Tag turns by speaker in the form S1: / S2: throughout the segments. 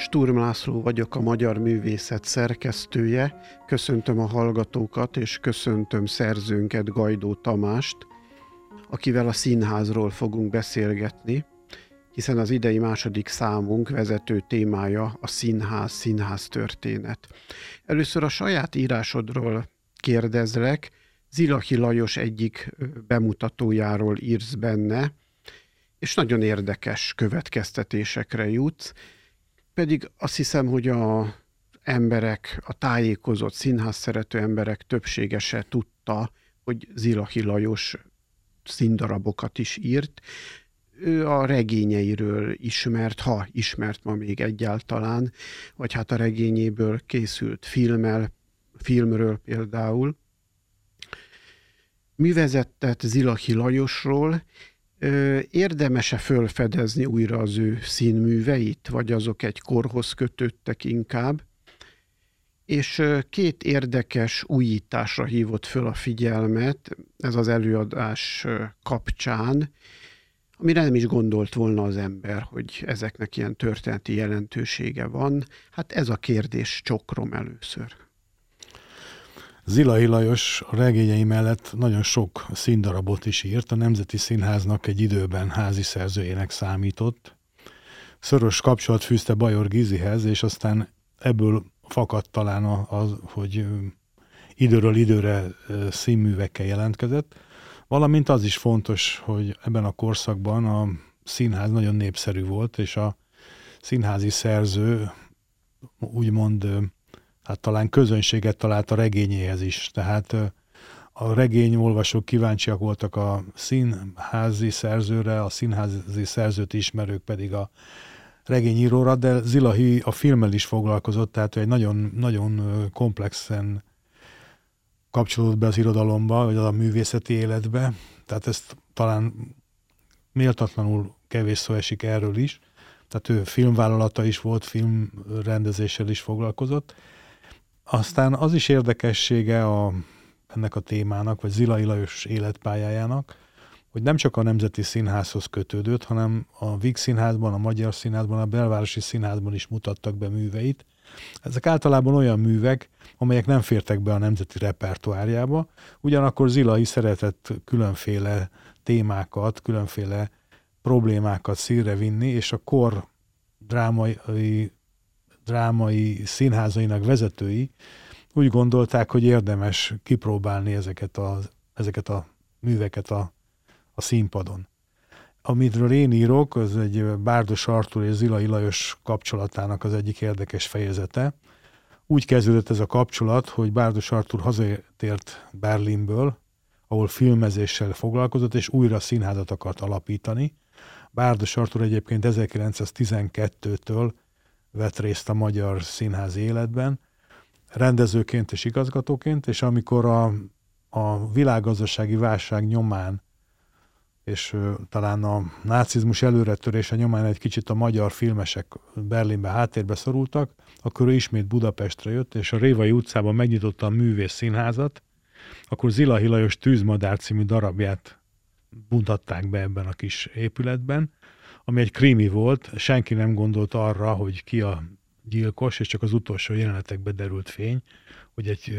S1: Sturm László vagyok, a Magyar Művészet szerkesztője. Köszöntöm a hallgatókat, és köszöntöm szerzőnket, Gajdó Tamást, akivel a színházról fogunk beszélgetni, hiszen az idei második számunk vezető témája a színház, színház történet. Először a saját írásodról kérdezlek, Zilahi Lajos egyik bemutatójáról írsz benne, és nagyon érdekes következtetésekre jutsz, pedig azt hiszem, hogy a emberek, a tájékozott színház szerető emberek többsége se tudta, hogy Zilahi Lajos színdarabokat is írt. Ő a regényeiről ismert, ha ismert ma még egyáltalán, vagy hát a regényéből készült filmmel, filmről például. Mi vezetett Zilahi Lajosról, Érdemese fölfedezni újra az ő színműveit, vagy azok egy korhoz kötődtek inkább? És két érdekes újításra hívott föl a figyelmet ez az előadás kapcsán, amire nem is gondolt volna az ember, hogy ezeknek ilyen történeti jelentősége van. Hát ez a kérdés csokrom először.
S2: Zilai Lajos a regényei mellett nagyon sok színdarabot is írt, a Nemzeti Színháznak egy időben házi szerzőjének számított. Szoros kapcsolat fűzte Bajor Gizihez, és aztán ebből fakadt talán az, hogy időről időre színművekkel jelentkezett. Valamint az is fontos, hogy ebben a korszakban a színház nagyon népszerű volt, és a színházi szerző úgymond hát talán közönséget talált a regényéhez is. Tehát a regényolvasók kíváncsiak voltak a színházi szerzőre, a színházi szerzőt ismerők pedig a regényíróra, de Zilahi a filmmel is foglalkozott, tehát egy nagyon, nagyon komplexen kapcsolódott be az irodalomba, vagy a művészeti életbe, tehát ezt talán méltatlanul kevés szó esik erről is, tehát ő filmvállalata is volt, filmrendezéssel is foglalkozott, aztán az is érdekessége a, ennek a témának, vagy Zilai Lajos életpályájának, hogy nem csak a Nemzeti Színházhoz kötődött, hanem a Víg Színházban, a Magyar Színházban, a Belvárosi Színházban is mutattak be műveit. Ezek általában olyan művek, amelyek nem fértek be a nemzeti repertoárjába, ugyanakkor Zilai szeretett különféle témákat, különféle problémákat szírre vinni, és a kor drámai drámai színházainak vezetői úgy gondolták, hogy érdemes kipróbálni ezeket a, ezeket a műveket a, a színpadon. Amitről én írok, az egy Bárdos Artur és Zilai Lajos kapcsolatának az egyik érdekes fejezete. Úgy kezdődött ez a kapcsolat, hogy Bárdos Artur hazatért Berlinből, ahol filmezéssel foglalkozott, és újra színházat akart alapítani. Bárdos Artur egyébként 1912-től vett részt a magyar színház életben, rendezőként és igazgatóként, és amikor a, a világgazdasági válság nyomán és talán a nácizmus előretörése nyomán egy kicsit a magyar filmesek Berlinbe háttérbe szorultak, akkor ő ismét Budapestre jött, és a Révai utcában megnyitotta a művész színházat, akkor Zila Lajos Tűzmadár című darabját mutatták be ebben a kis épületben, ami egy krimi volt, senki nem gondolt arra, hogy ki a gyilkos, és csak az utolsó jelenetekbe derült fény, hogy egy,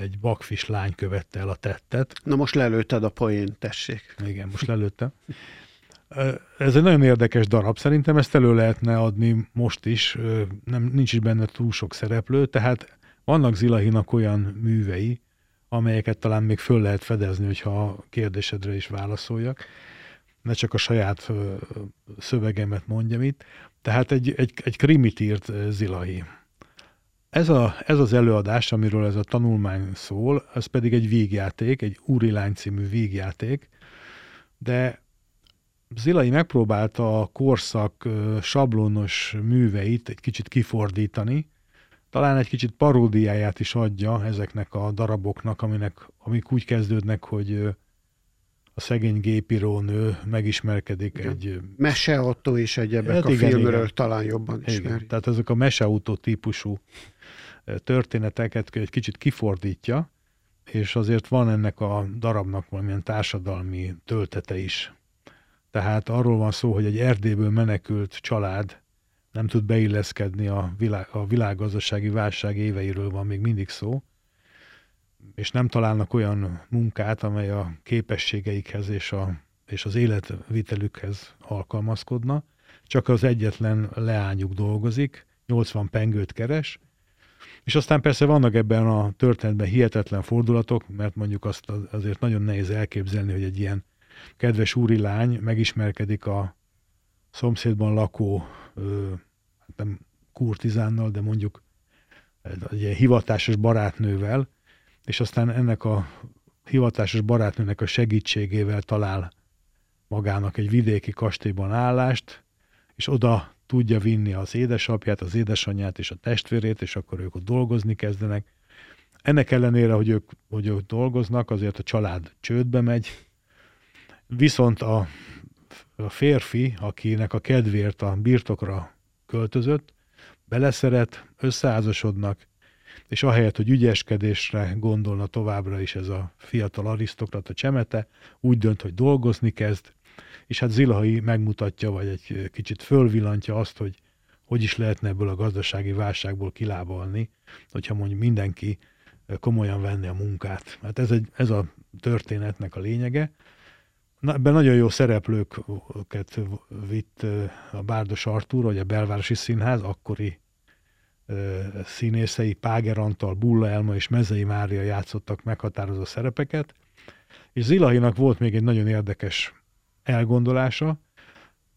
S2: egy bakfis lány követte el a tettet.
S1: Na most lelőtted a poén, tessék.
S2: Igen, most lelőttem. Ez egy nagyon érdekes darab, szerintem ezt elő lehetne adni most is, nem, nincs is benne túl sok szereplő, tehát vannak Zilahinak olyan művei, amelyeket talán még föl lehet fedezni, hogyha a kérdésedre is válaszoljak ne csak a saját szövegemet mondjam itt. Tehát egy, egy, egy krimit írt Zilai. Ez, a, ez az előadás, amiről ez a tanulmány szól, ez pedig egy vígjáték, egy Úri Lány című vígjáték, de Zilai megpróbálta a korszak sablonos műveit egy kicsit kifordítani, talán egy kicsit paródiáját is adja ezeknek a daraboknak, aminek, amik úgy kezdődnek, hogy a szegény gépírónő megismerkedik igen. egy...
S1: Meseautó és egyebek hát a igen, filmről igen. talán jobban ismeri. Igen.
S2: Tehát ezek a meseautó típusú történeteket egy kicsit kifordítja, és azért van ennek a darabnak valamilyen társadalmi töltete is. Tehát arról van szó, hogy egy Erdélyből menekült család nem tud beilleszkedni a, világ, a világgazdasági válság éveiről van még mindig szó, és nem találnak olyan munkát, amely a képességeikhez és, a, és az életvitelükhez alkalmazkodna, csak az egyetlen leányuk dolgozik, 80 pengőt keres, és aztán persze vannak ebben a történetben hihetetlen fordulatok, mert mondjuk azt azért nagyon nehéz elképzelni, hogy egy ilyen kedves úri lány megismerkedik a szomszédban lakó, hát nem kurtizánnal, de mondjuk egy ilyen hivatásos barátnővel, és aztán ennek a hivatásos barátnőnek a segítségével talál magának egy vidéki kastélyban állást, és oda tudja vinni az édesapját, az édesanyját és a testvérét, és akkor ők ott dolgozni kezdenek. Ennek ellenére, hogy ők, hogy ők dolgoznak, azért a család csődbe megy, viszont a, a férfi, akinek a kedvéért a birtokra költözött, beleszeret, összeházasodnak, és ahelyett, hogy ügyeskedésre gondolna továbbra is ez a fiatal arisztokrata csemete, úgy dönt, hogy dolgozni kezd, és hát Zilahai megmutatja, vagy egy kicsit fölvillantja azt, hogy hogy is lehetne ebből a gazdasági válságból kilábalni, hogyha mondjuk mindenki komolyan venni a munkát. Hát ez, egy, ez a történetnek a lényege. Na, ebben nagyon jó szereplőket vitt a Bárdos Artúr, vagy a Belvárosi Színház, akkori színészei Páger Antal, Bulla Elma és Mezei Mária játszottak meghatározó szerepeket, és Zilahinak volt még egy nagyon érdekes elgondolása,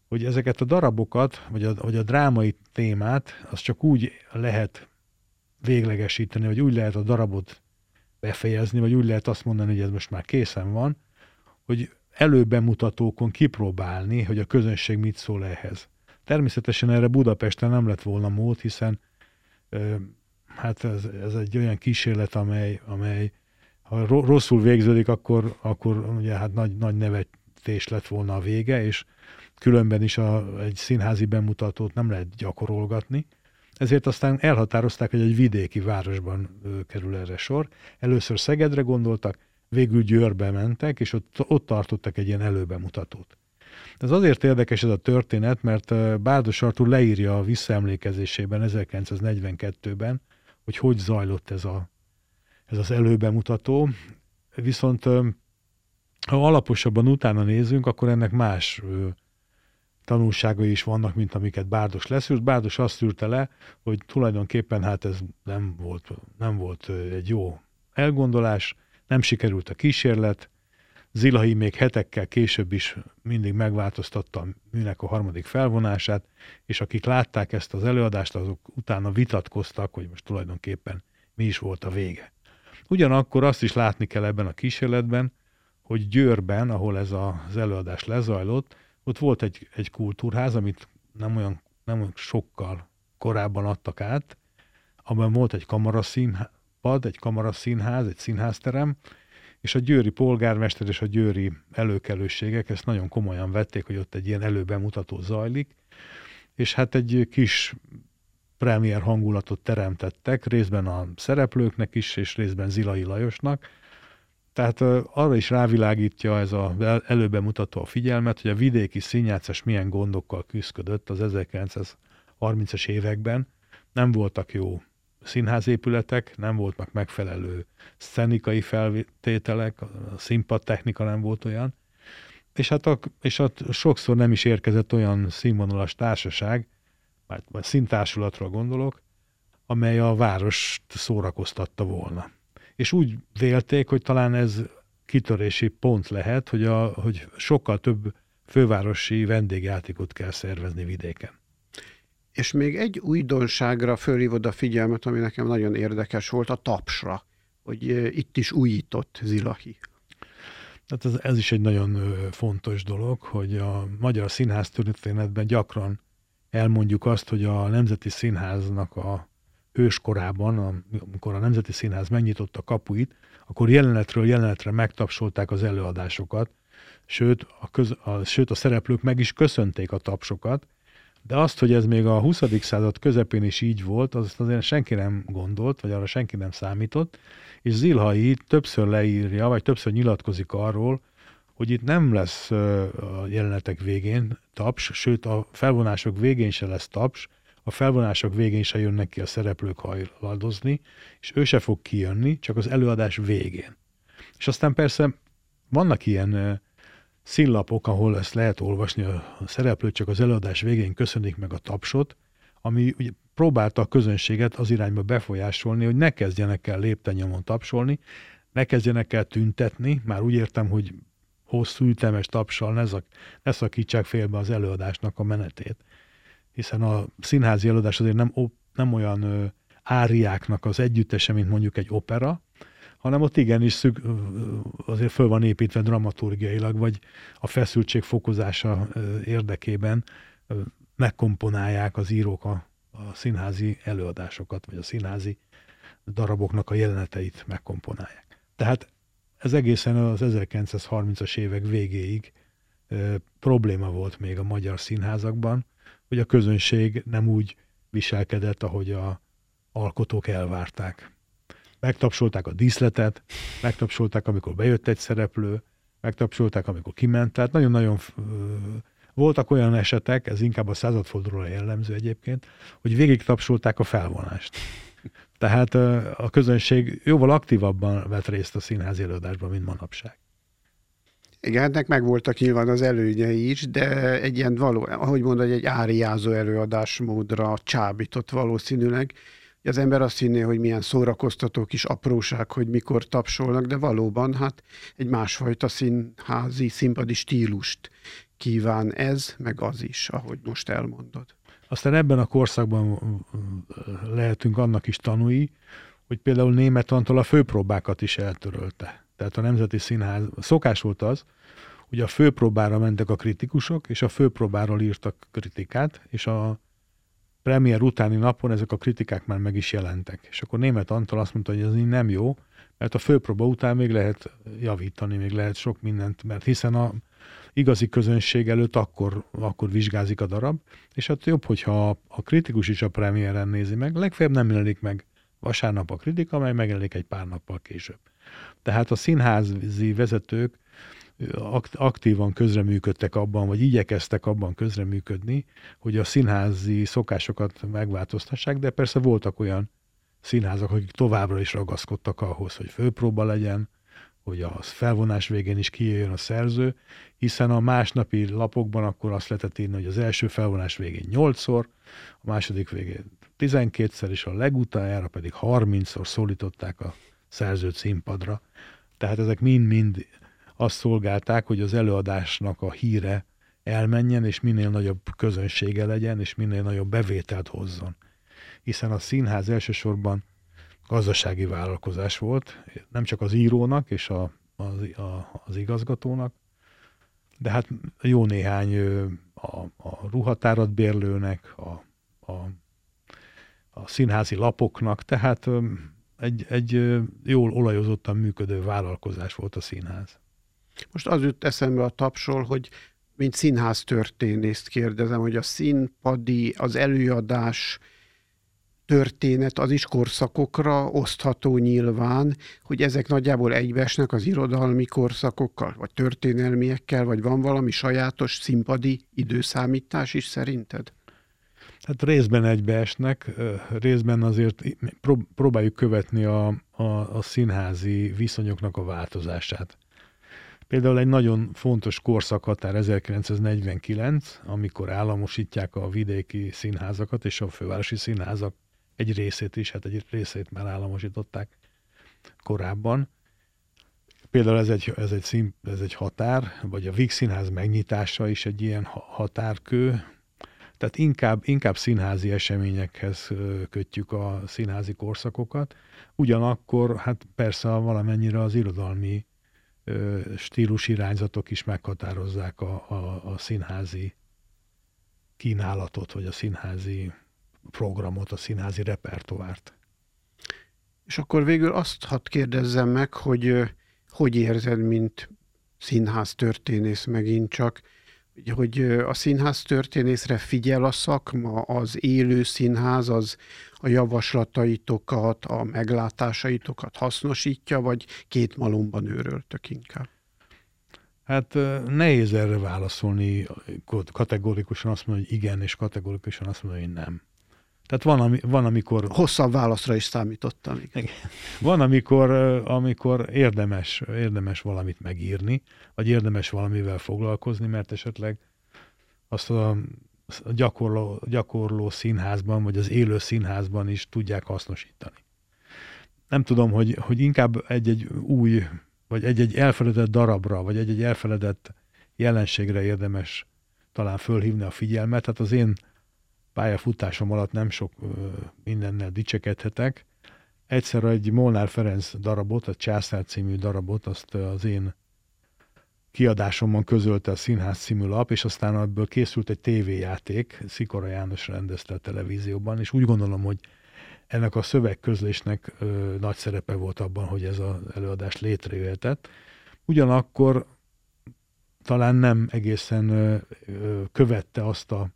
S2: hogy ezeket a darabokat, vagy a, vagy a drámai témát, az csak úgy lehet véglegesíteni, vagy úgy lehet a darabot befejezni, vagy úgy lehet azt mondani, hogy ez most már készen van, hogy előbemutatókon kipróbálni, hogy a közönség mit szól ehhez. Természetesen erre Budapesten nem lett volna mód, hiszen hát ez, ez egy olyan kísérlet, amely, amely ha rosszul végződik, akkor, akkor ugye hát nagy, nagy nevet vetítés lett volna a vége, és különben is a, egy színházi bemutatót nem lehet gyakorolgatni. Ezért aztán elhatározták, hogy egy vidéki városban kerül erre sor. Először Szegedre gondoltak, végül Győrbe mentek, és ott, ott tartottak egy ilyen előbemutatót. Ez azért érdekes ez a történet, mert Bárdos Artur leírja a visszaemlékezésében 1942-ben, hogy hogy zajlott ez, a, ez az előbemutató. Viszont ha alaposabban utána nézünk, akkor ennek más tanulságai is vannak, mint amiket Bárdos leszűrt. Bárdos azt szűrte le, hogy tulajdonképpen hát ez nem volt, nem volt egy jó elgondolás, nem sikerült a kísérlet, Zilahi még hetekkel később is mindig megváltoztatta a műnek a harmadik felvonását, és akik látták ezt az előadást, azok utána vitatkoztak, hogy most tulajdonképpen mi is volt a vége. Ugyanakkor azt is látni kell ebben a kísérletben, hogy Győrben, ahol ez az előadás lezajlott, ott volt egy, egy kultúrház, amit nem olyan, nem olyan sokkal korábban adtak át, abban volt egy kamaraszínpad, egy kamaraszínház, egy színházterem, és a győri polgármester és a győri előkelőségek ezt nagyon komolyan vették, hogy ott egy ilyen előbemutató zajlik, és hát egy kis premier hangulatot teremtettek, részben a szereplőknek is, és részben Zilai Lajosnak, tehát arra is rávilágítja ez az előbe mutató a figyelmet, hogy a vidéki színjátszás milyen gondokkal küzdött az 1930-as években. Nem voltak jó színházépületek, nem voltak megfelelő szenikai feltételek, a színpad technika nem volt olyan, és hát a, és hát sokszor nem is érkezett olyan színvonalas társaság, vagy színtársulatra gondolok, amely a várost szórakoztatta volna és úgy vélték, hogy talán ez kitörési pont lehet, hogy, a, hogy sokkal több fővárosi vendégjátékot kell szervezni vidéken.
S1: És még egy újdonságra fölhívod a figyelmet, ami nekem nagyon érdekes volt, a tapsra, hogy itt is újított Zilahi.
S2: Tehát ez, ez is egy nagyon fontos dolog, hogy a magyar színház történetben gyakran elmondjuk azt, hogy a Nemzeti Színháznak a hőskorában, amikor a Nemzeti Színház megnyitotta kapuit, akkor jelenetről jelenetre megtapsolták az előadásokat, sőt a, köz, a, sőt a szereplők meg is köszönték a tapsokat, de azt, hogy ez még a 20. század közepén is így volt, azt azért senki nem gondolt, vagy arra senki nem számított, és Zilhai többször leírja, vagy többször nyilatkozik arról, hogy itt nem lesz a jelenetek végén taps, sőt a felvonások végén se lesz taps, a felvonások végén se jönnek ki a szereplők hajladozni, és ő se fog kijönni, csak az előadás végén. És aztán persze vannak ilyen színlapok, ahol ezt lehet olvasni, a szereplők csak az előadás végén köszönik meg a tapsot, ami ugye próbálta a közönséget az irányba befolyásolni, hogy ne kezdjenek el léptenyomon tapsolni, ne kezdjenek el tüntetni, már úgy értem, hogy hosszú ütemes tapsal ne, szak, ne szakítsák félbe az előadásnak a menetét. Hiszen a színházi előadás azért nem, nem olyan áriáknak az együttese, mint mondjuk egy opera, hanem ott igenis szük, azért föl van építve dramaturgiailag, vagy a feszültség fokozása érdekében megkomponálják az írók a, a színházi előadásokat, vagy a színházi daraboknak a jeleneteit megkomponálják. Tehát ez egészen az 1930-as évek végéig e, probléma volt még a magyar színházakban, hogy a közönség nem úgy viselkedett, ahogy a alkotók elvárták. Megtapsolták a díszletet, megtapsolták, amikor bejött egy szereplő, megtapsolták, amikor kiment. Tehát nagyon-nagyon voltak olyan esetek, ez inkább a századfordulóra jellemző egyébként, hogy végig tapsolták a felvonást. Tehát a közönség jóval aktívabban vett részt a színházi előadásban, mint manapság.
S1: Igen, ennek meg voltak nyilván az előnyei is, de egy ilyen való, ahogy mondod, egy áriázó előadásmódra csábított valószínűleg. Az ember azt hinné, hogy milyen szórakoztató kis apróság, hogy mikor tapsolnak, de valóban hát egy másfajta színházi, színpadi stílust kíván ez, meg az is, ahogy most elmondod.
S2: Aztán ebben a korszakban lehetünk annak is tanúi, hogy például német Antal a főpróbákat is eltörölte. Tehát a Nemzeti Színház, szokás volt az, hogy a főpróbára mentek a kritikusok, és a főpróbáról írtak kritikát, és a premier utáni napon ezek a kritikák már meg is jelentek. És akkor német Antal azt mondta, hogy ez így nem jó, mert a főpróba után még lehet javítani, még lehet sok mindent, mert hiszen a igazi közönség előtt akkor, akkor vizsgázik a darab, és hát jobb, hogyha a kritikus is a premiéren nézi meg, legfeljebb nem jelenik meg vasárnap a kritika, amely megjelenik egy pár nappal később. Tehát a színházi vezetők aktívan közreműködtek abban, vagy igyekeztek abban közreműködni, hogy a színházi szokásokat megváltoztassák, de persze voltak olyan színházak, akik továbbra is ragaszkodtak ahhoz, hogy főpróba legyen, hogy a felvonás végén is kijöjjön a szerző, hiszen a másnapi lapokban akkor azt lehetett írni, hogy az első felvonás végén 8-szor, a második végén 12-szer, és a legutájára pedig 30-szor szólították a szerzőt színpadra. Tehát ezek mind-mind azt szolgálták, hogy az előadásnak a híre elmenjen, és minél nagyobb közönsége legyen, és minél nagyobb bevételt hozzon. Hiszen a színház elsősorban gazdasági vállalkozás volt, nem csak az írónak és a, az, a, az igazgatónak, de hát jó néhány a, a ruhatárat bérlőnek, a, a, a színházi lapoknak, tehát egy, egy jól olajozottan működő vállalkozás volt a színház.
S1: Most az jut eszembe a tapsol, hogy mint színház történészt kérdezem, hogy a színpadi, az előadás történet az is korszakokra osztható nyilván, hogy ezek nagyjából egybeesnek az irodalmi korszakokkal, vagy történelmiekkel, vagy van valami sajátos színpadi időszámítás is szerinted?
S2: Hát részben egybeesnek, részben azért próbáljuk követni a, a, a színházi viszonyoknak a változását. Például egy nagyon fontos korszakhatár 1949, amikor államosítják a vidéki színházakat és a fővárosi színházak egy részét is, hát egy részét már államosították korábban. Például ez egy, ez egy, szín, ez egy határ, vagy a Víg Színház megnyitása is egy ilyen határkő, tehát inkább, inkább színházi eseményekhez kötjük a színházi korszakokat. Ugyanakkor, hát persze valamennyire az irodalmi stílus irányzatok is meghatározzák a, a, a színházi kínálatot, vagy a színházi programot, a színházi repertoárt.
S1: És akkor végül azt hadd kérdezzem meg, hogy hogy érzed, mint színház történész megint csak, hogy a színház történészre figyel a szakma, az élő színház, az a javaslataitokat, a meglátásaitokat hasznosítja, vagy két malomban őröltök inkább?
S2: Hát nehéz erre válaszolni, kategorikusan azt mondani, hogy igen, és kategorikusan azt mondani, hogy nem. Tehát van, ami, van amikor...
S1: Hosszabb válaszra is számítottam.
S2: Igen. Van, amikor, amikor érdemes, érdemes valamit megírni, vagy érdemes valamivel foglalkozni, mert esetleg azt a gyakorló, gyakorló színházban, vagy az élő színházban is tudják hasznosítani. Nem tudom, hogy, hogy inkább egy-egy új, vagy egy-egy elfeledett darabra, vagy egy-egy elfeledett jelenségre érdemes talán fölhívni a figyelmet. Hát az én pályafutásom alatt nem sok mindennel dicsekedhetek. Egyszer egy Molnár Ferenc darabot, a Császár című darabot, azt az én kiadásomban közölte a Színház című lap, és aztán ebből készült egy tévéjáték, Szikora János rendezte a televízióban, és úgy gondolom, hogy ennek a szövegközlésnek ö, nagy szerepe volt abban, hogy ez az előadás létrejöhetett. Ugyanakkor talán nem egészen ö, ö, követte azt a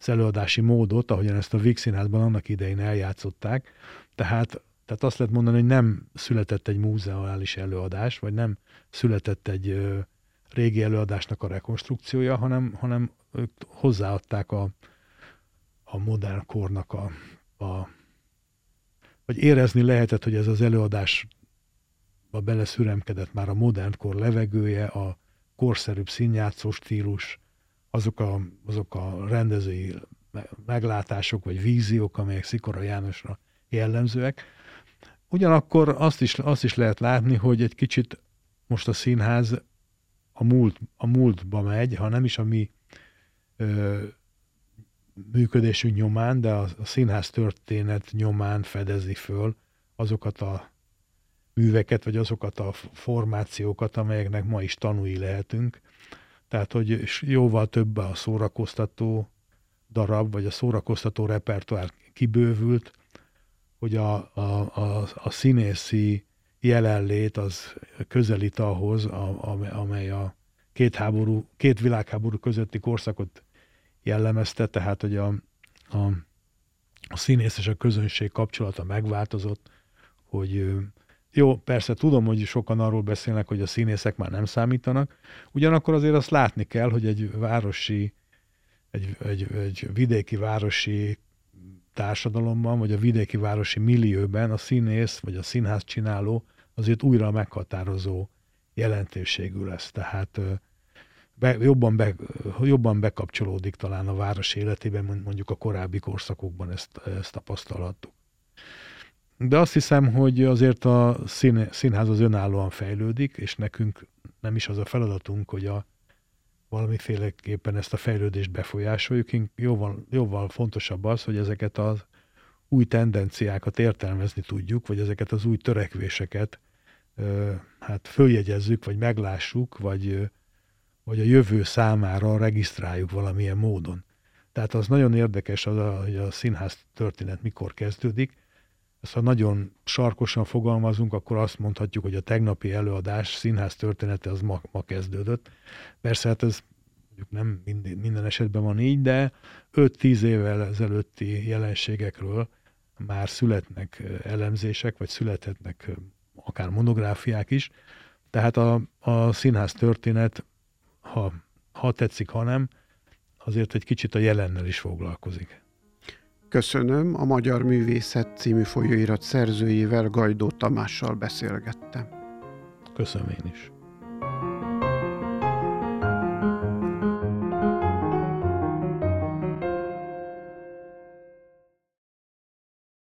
S2: az előadási módot, ahogyan ezt a Víg Színházban annak idején eljátszották. Tehát, tehát azt lehet mondani, hogy nem született egy múzeális előadás, vagy nem született egy ö, régi előadásnak a rekonstrukciója, hanem, hanem ők hozzáadták a, a modern kornak a, a vagy érezni lehetett, hogy ez az előadás beleszüremkedett már a modern kor levegője, a korszerűbb színjátszó stílus, azok a, azok a rendezői meglátások vagy víziók, amelyek Szikora Jánosra jellemzőek. Ugyanakkor azt is, azt is lehet látni, hogy egy kicsit most a színház a, múlt, a múltba megy, ha nem is a mi ö, működésünk nyomán, de a, a színház történet nyomán fedezi föl azokat a műveket, vagy azokat a formációkat, amelyeknek ma is tanúi lehetünk, tehát, hogy jóval több a szórakoztató darab, vagy a szórakoztató repertoár kibővült, hogy a, a, a, a színészi jelenlét az közelít ahhoz, a, amely a két, háború, két világháború közötti korszakot jellemezte, tehát hogy a, a, a színész és a közönség kapcsolata megváltozott, hogy jó, persze tudom, hogy sokan arról beszélnek, hogy a színészek már nem számítanak, ugyanakkor azért azt látni kell, hogy egy városi, egy, egy, egy vidéki városi társadalomban, vagy a vidéki városi millióben a színész, vagy a színház csináló azért újra meghatározó jelentőségű lesz. Tehát be, jobban, be, jobban bekapcsolódik talán a város életében, mondjuk a korábbi korszakokban ezt, ezt tapasztalhattuk. De azt hiszem, hogy azért a szín, színház az önállóan fejlődik, és nekünk nem is az a feladatunk, hogy a valamiféleképpen ezt a fejlődést befolyásoljuk. Jóval, jóval fontosabb az, hogy ezeket az új tendenciákat értelmezni tudjuk, vagy ezeket az új törekvéseket hát följegyezzük, vagy meglássuk, vagy, vagy a jövő számára regisztráljuk valamilyen módon. Tehát az nagyon érdekes, az, hogy a színház történet mikor kezdődik, ezt ha nagyon sarkosan fogalmazunk, akkor azt mondhatjuk, hogy a tegnapi előadás színház története az ma, ma kezdődött. Persze hát ez mondjuk nem minden, minden esetben van így, de 5-10 évvel ezelőtti jelenségekről már születnek elemzések, vagy születhetnek akár monográfiák is. Tehát a, a színház történet, ha, ha tetszik, ha nem, azért egy kicsit a jelennel is foglalkozik.
S1: Köszönöm, a Magyar Művészet című folyóirat szerzőjével Gajdó Tamással beszélgettem.
S2: Köszönöm én is.